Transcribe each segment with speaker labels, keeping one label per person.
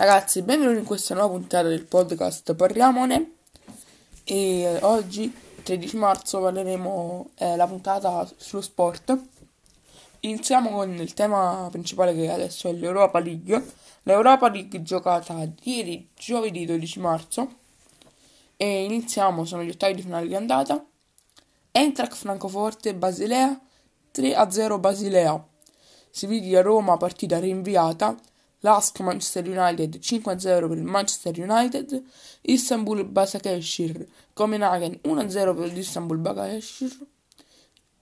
Speaker 1: Ragazzi, benvenuti in questa nuova puntata del podcast Parliamone e oggi, 13 marzo, parleremo eh, la puntata sullo sport. Iniziamo con il tema principale che adesso è l'Europa League. L'Europa League giocata ieri, giovedì 12 marzo e iniziamo, sono gli ottavi di finale di andata. Eintracht Francoforte Basilea 3-0 Basilea. Siviglia Roma partita rinviata Lask Manchester United 5-0 per il Manchester United, Istanbul Basakeshir Copenaghen 1-0 per l'Istanbul Basakeshir,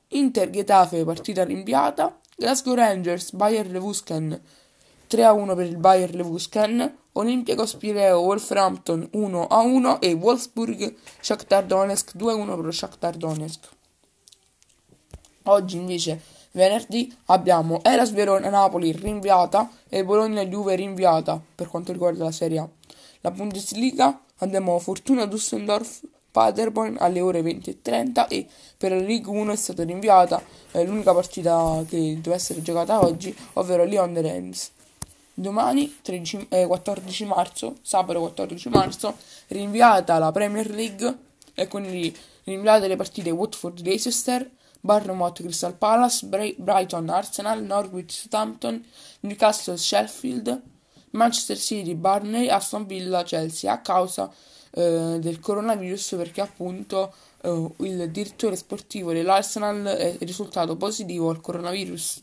Speaker 1: Inter Getafe partita rinviata, Glasgow Rangers Bayer Leverkusen 3-1 per il Bayer Leverkusen, Olympiacos Pireo Wolverhampton 1-1 e Wolfsburg Shakhtar Donetsk 2-1 per lo Shakhtar Donetsk. Oggi invece Venerdì abbiamo Eras Verona Napoli rinviata e Bologna Juve rinviata per quanto riguarda la Serie A. La Bundesliga abbiamo Fortuna Düsseldorf Paderborn alle ore 20.30 e per la League 1 è stata rinviata eh, l'unica partita che doveva essere giocata oggi, ovvero Lyon de Reims. Domani, 13, eh, 14 marzo, sabato 14 marzo, rinviata la Premier League e quindi rinviate le partite Watford-Leicester Bournemouth Crystal Palace, Brighton Arsenal, Norwich Southampton, Newcastle Sheffield, Manchester City Barney, Aston Villa Chelsea a causa eh, del coronavirus perché appunto eh, il direttore sportivo dell'Arsenal è risultato positivo al coronavirus.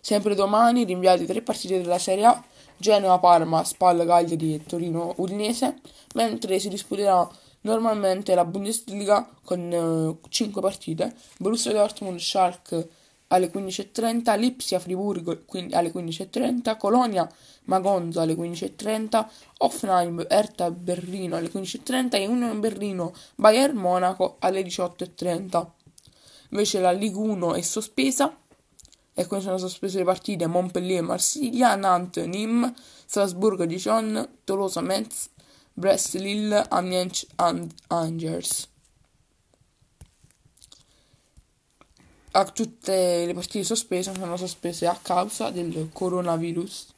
Speaker 1: Sempre domani rinviate tre partite della Serie A, Genoa, Parma, Spal, Cagliari e Torino Udinese, mentre si disputerà Normalmente la Bundesliga con uh, 5 partite, Borussia Dortmund, Schalke alle 15.30, Lipsia, Friburgo alle 15.30, Colonia, Magonza alle 15.30, Offenheim, Erta, Berlino alle 15.30 e Union Berlino, Bayern Monaco alle 18.30. Invece la Ligue 1 è sospesa e quindi sono sospese le partite Montpellier, Marsiglia, Nantes, Nîmes, Strasburgo, Dijon, Tolosa, Metz, Brest Lille Amiens Angers. A tutte le partite sospese sono sospese a causa del coronavirus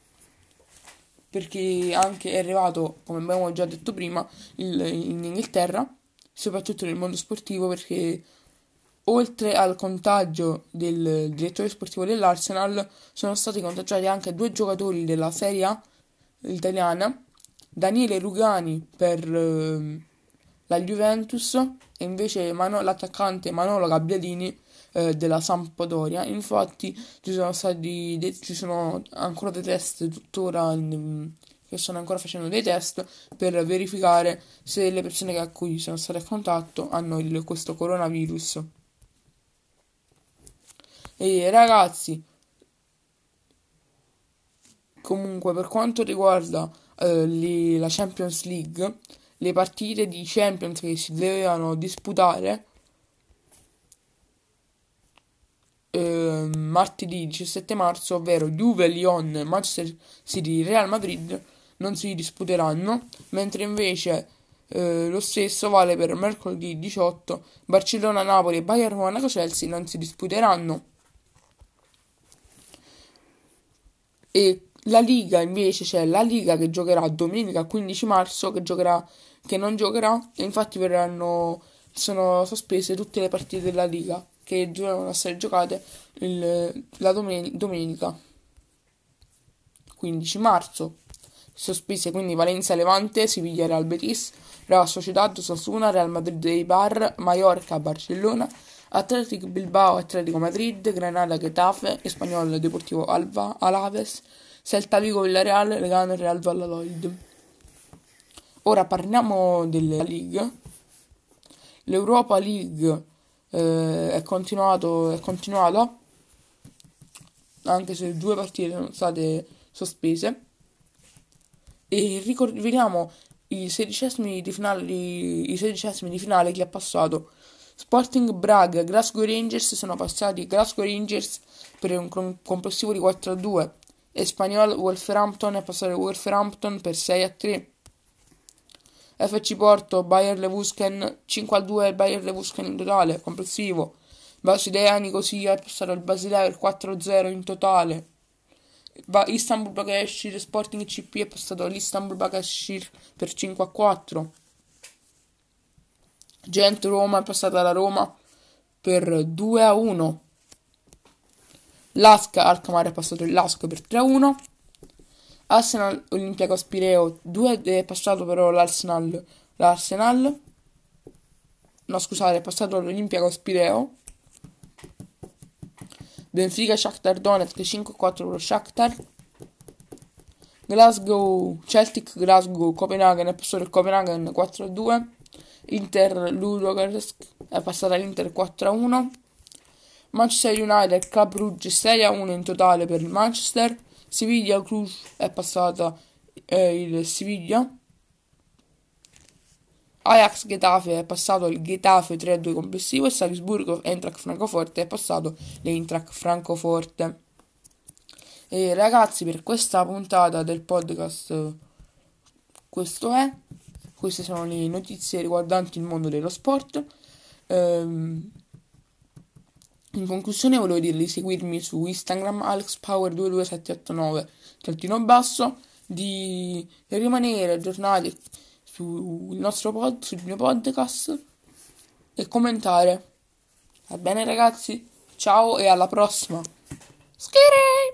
Speaker 1: perché anche è arrivato, come abbiamo già detto prima, il, in Inghilterra, soprattutto nel mondo sportivo perché oltre al contagio del direttore sportivo dell'Arsenal sono stati contagiati anche due giocatori della Serie A italiana Daniele Rugani per eh, la Juventus e invece Mano- l'attaccante Manolo Gabbiadini eh, della Sampdoria. Infatti ci sono stati de- ci sono ancora dei test tuttora in, che stanno ancora facendo dei test per verificare se le persone a cui sono state a contatto hanno il, questo coronavirus. E ragazzi, comunque per quanto riguarda eh, li, la Champions League, le partite di Champions che si dovevano disputare eh, martedì 17 marzo, ovvero Juve, Lyon, Manchester City, Real Madrid, non si disputeranno, mentre invece eh, lo stesso vale per mercoledì 18, Barcellona, Napoli Bayern Monaco Chelsea non si disputeranno. E la Liga invece c'è la Liga che giocherà domenica 15 marzo, che, giocherà, che non giocherà e infatti verranno, sono sospese tutte le partite della Liga che dovevano essere giocate il, la domen- domenica 15 marzo. Sospese quindi Valencia Levante, Siviglia Real Betis, Real Sociedad Sasuna, Real Madrid Eibar, Mallorca Barcellona, Athletic Bilbao Atletico Madrid, Granada Getafe, Español Deportivo Alba, Alaves, Celta Vigo Villarreal, Legano Real Valladolid. Ora parliamo della League. L'Europa League eh, è, continuato, è continuata, anche se due partite sono state sospese. E ricordiamo i sedicesimi di finale, i sedicesimi di finale che ha passato. Sporting Braga Glasgow Rangers sono passati Glasgow Rangers per un complessivo di 4 a 2 Espanyol Wolverhampton è passato Wolverhampton per 6 a 3. FC Porto Bayer Leverkusen 5 a 2 Bayer Leverkusen in totale complessivo. Basilea Nicosia è passato il Basilea per 4 a 0 in totale. Istanbul Bakashir Sporting CP è passato all'Istanbul Bakashir per 5 a 4. Gent Roma è passata alla Roma per 2 a 1. Lask Alkmaar è passato il Lask per 3 a 1. Arsenal Olympiacos Pireo 2 è passato però l'Arsenal l'Arsenal no scusate è passato l'Olympiacos Pireo Benfica Shakhtar Donetsk 5-4 per lo Shakhtar Glasgow Celtic Glasgow Copenaghen è passato il Copenaghen 4-2 Inter Ludogorsk è passata l'Inter 4-1 Manchester United Club Brugge 6-1 in totale per il Manchester Siviglia Cluj è passata eh, il Siviglia Ajax Getafe è passato il Getafe 3-2 complessivo e Salisburgo Eintracht Francoforte è passato l'Eintracht Francoforte. E ragazzi, per questa puntata del podcast questo è. Queste sono le notizie riguardanti il mondo dello sport. Ehm, in conclusione volevo dirvi di seguirmi su Instagram alexpower22789 trattino basso di rimanere aggiornati sul nostro pod, sul mio podcast e commentare. Va bene ragazzi? Ciao e alla prossima. Schiri!